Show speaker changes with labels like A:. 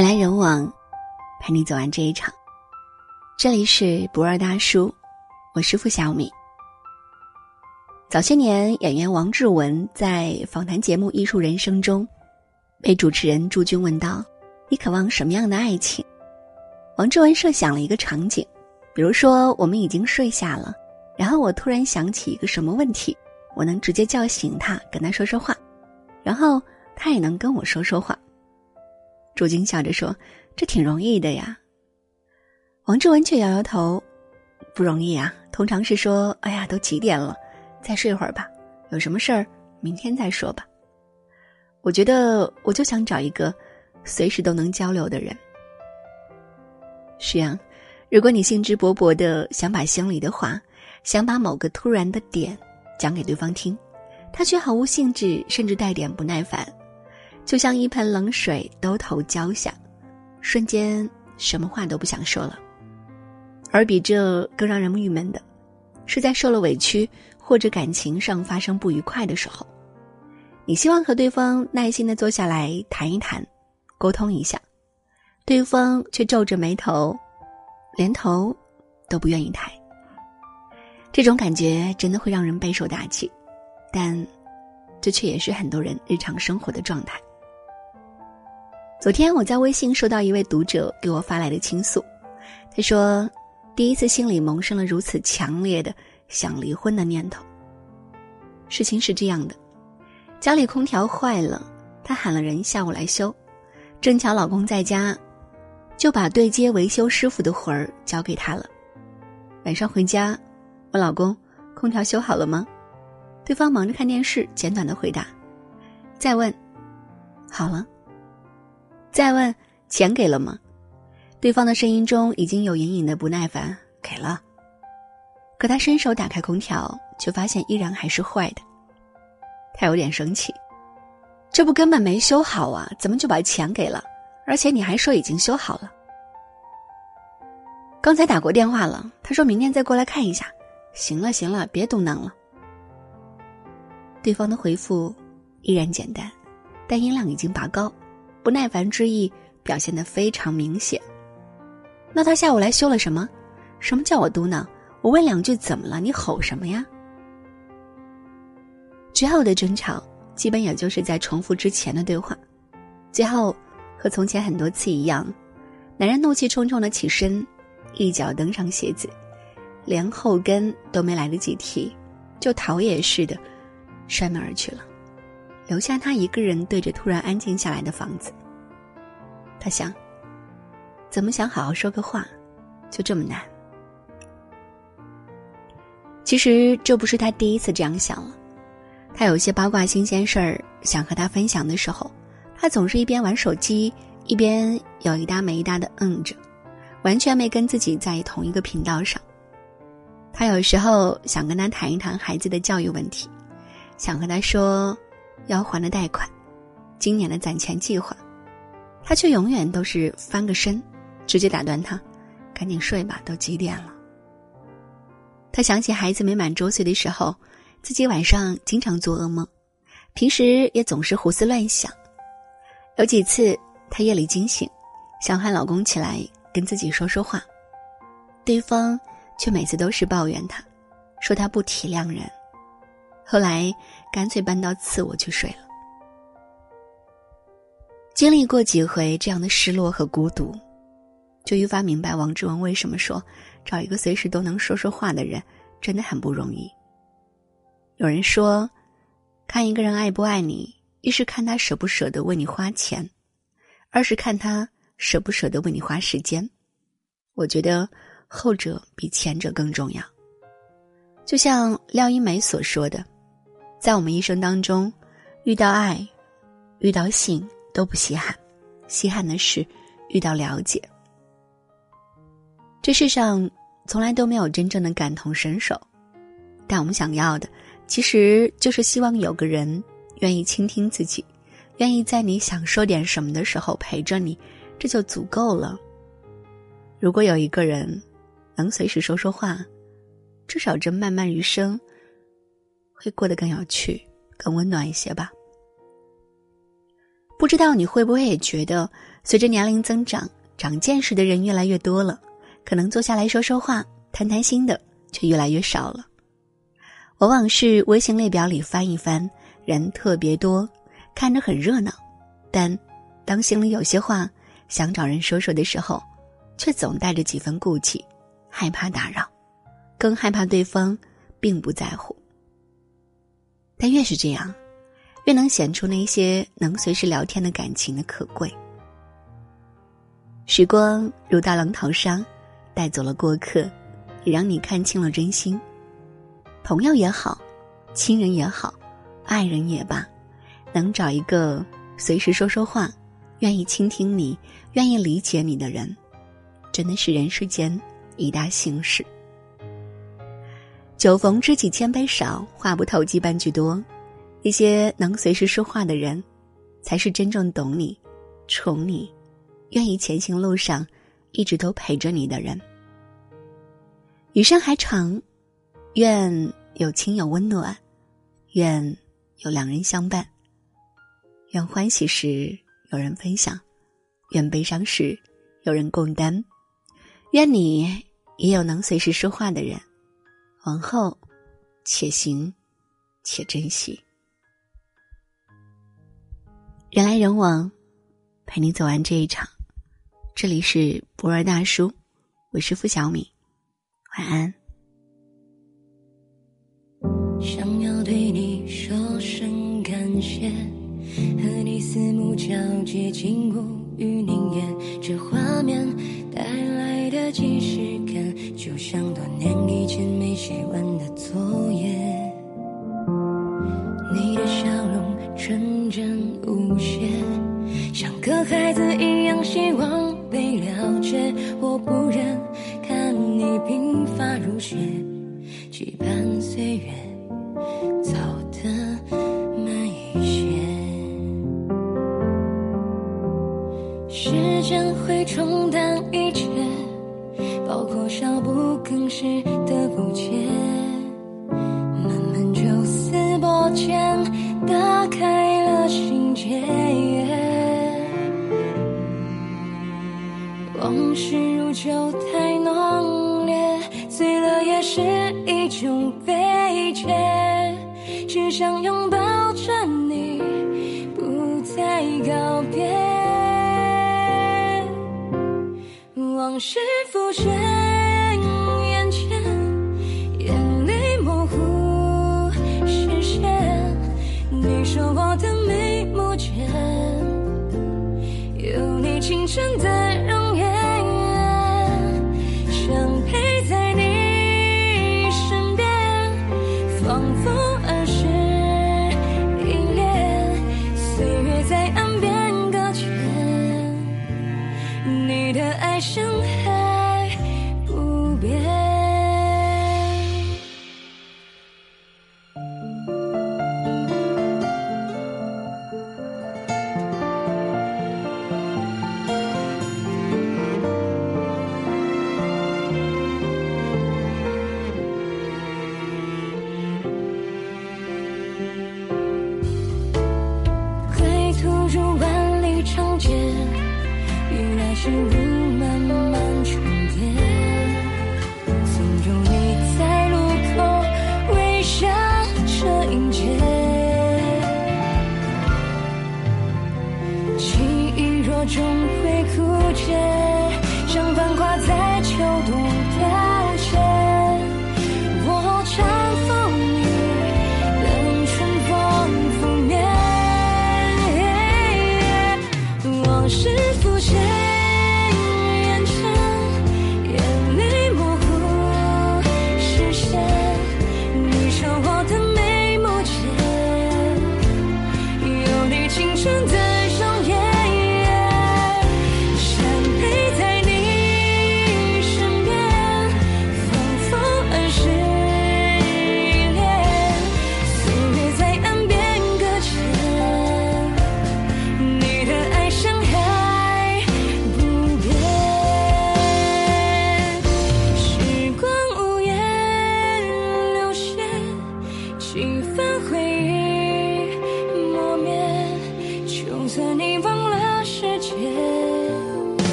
A: 人来人往，陪你走完这一场。这里是不二大叔，我是付小米。早些年，演员王志文在访谈节目《艺术人生》中，被主持人朱军问道：“你渴望什么样的爱情？”王志文设想了一个场景，比如说我们已经睡下了，然后我突然想起一个什么问题，我能直接叫醒他，跟他说说话，然后他也能跟我说说话。朱军笑着说：“这挺容易的呀。”王志文却摇摇头：“不容易啊！通常是说，哎呀，都几点了，再睡会儿吧。有什么事儿，明天再说吧。”我觉得，我就想找一个随时都能交流的人。是啊，如果你兴致勃勃的想把心里的话，想把某个突然的点讲给对方听，他却毫无兴致，甚至带点不耐烦，就像一盆冷水兜头浇下，瞬间什么话都不想说了。而比这更让人郁闷的，是在受了委屈或者感情上发生不愉快的时候，你希望和对方耐心的坐下来谈一谈，沟通一下，对方却皱着眉头，连头都不愿意抬。这种感觉真的会让人备受打击，但这却也是很多人日常生活的状态。昨天我在微信收到一位读者给我发来的倾诉，他说。第一次心里萌生了如此强烈的想离婚的念头。事情是这样的，家里空调坏了，他喊了人下午来修，正巧老公在家，就把对接维修师傅的活儿交给他了。晚上回家，问老公：“空调修好了吗？”对方忙着看电视，简短的回答。再问：“好了。”再问：“钱给了吗？”对方的声音中已经有隐隐的不耐烦，给了。可他伸手打开空调，却发现依然还是坏的。他有点生气，这不根本没修好啊，怎么就把钱给了？而且你还说已经修好了。刚才打过电话了，他说明天再过来看一下。行了行了，别嘟囔了。对方的回复依然简单，但音量已经拔高，不耐烦之意表现得非常明显。那他下午来修了什么？什么叫我嘟囔？我问两句怎么了？你吼什么呀？之后的争吵基本也就是在重复之前的对话，最后和从前很多次一样，男人怒气冲冲的起身，一脚蹬上鞋子，连后跟都没来得及踢，就逃也似的摔门而去了，留下他一个人对着突然安静下来的房子。他想。怎么想好好说个话，就这么难？其实这不是他第一次这样想了。他有些八卦新鲜事儿想和他分享的时候，他总是一边玩手机，一边有一搭没一搭的嗯着，完全没跟自己在同一个频道上。他有时候想跟他谈一谈孩子的教育问题，想和他说要还的贷款，今年的攒钱计划，他却永远都是翻个身。直接打断他，赶紧睡吧，都几点了？他想起孩子没满周岁的时候，自己晚上经常做噩梦，平时也总是胡思乱想。有几次，她夜里惊醒，想喊老公起来跟自己说说话，对方却每次都是抱怨他，说他不体谅人。后来干脆搬到次卧去睡了。经历过几回这样的失落和孤独。就愈发明白王志文为什么说，找一个随时都能说说话的人真的很不容易。有人说，看一个人爱不爱你，一是看他舍不舍得为你花钱，二是看他舍不舍得为你花时间。我觉得后者比前者更重要。就像廖一梅所说的，在我们一生当中，遇到爱、遇到性都不稀罕，稀罕的是遇到了解。这世上从来都没有真正的感同身受，但我们想要的，其实就是希望有个人愿意倾听自己，愿意在你想说点什么的时候陪着你，这就足够了。如果有一个人能随时说说话，至少这漫漫余生会过得更有趣、更温暖一些吧。不知道你会不会也觉得，随着年龄增长，长见识的人越来越多了，可能坐下来说说话、谈谈心的却越来越少了。往往是微信列表里翻一翻，人特别多，看着很热闹，但当心里有些话想找人说说的时候，却总带着几分顾忌，害怕打扰，更害怕对方并不在乎。但越是这样，越能显出那些能随时聊天的感情的可贵。时光如大浪淘沙，带走了过客，也让你看清了真心。朋友也好，亲人也好，爱人也罢，能找一个随时说说话、愿意倾听你、愿意理解你的人，真的是人世间一大幸事。酒逢知己千杯少，话不投机半句多。一些能随时说话的人，才是真正懂你、宠你、愿意前行路上一直都陪着你的人。余生还长，愿有亲友温暖，愿有两人相伴，愿欢喜时有人分享，愿悲伤时有人共担，愿你也有能随时说话的人。往后，且行，且珍惜。人来人往，陪你走完这一场。这里是不二大叔，我是付小米，晚安。
B: 想要对你说声感谢，和你四目交接，竟无语凝噎，这画面会冲淡一切，包括少不更事的不解。慢慢抽丝剥茧，打开了心结。往事如酒，太浓烈，醉了也是一种悲切。只想拥抱着你，不再告别。往事浮现眼前，眼泪模糊视线。你说我的眉目间，有你清纯的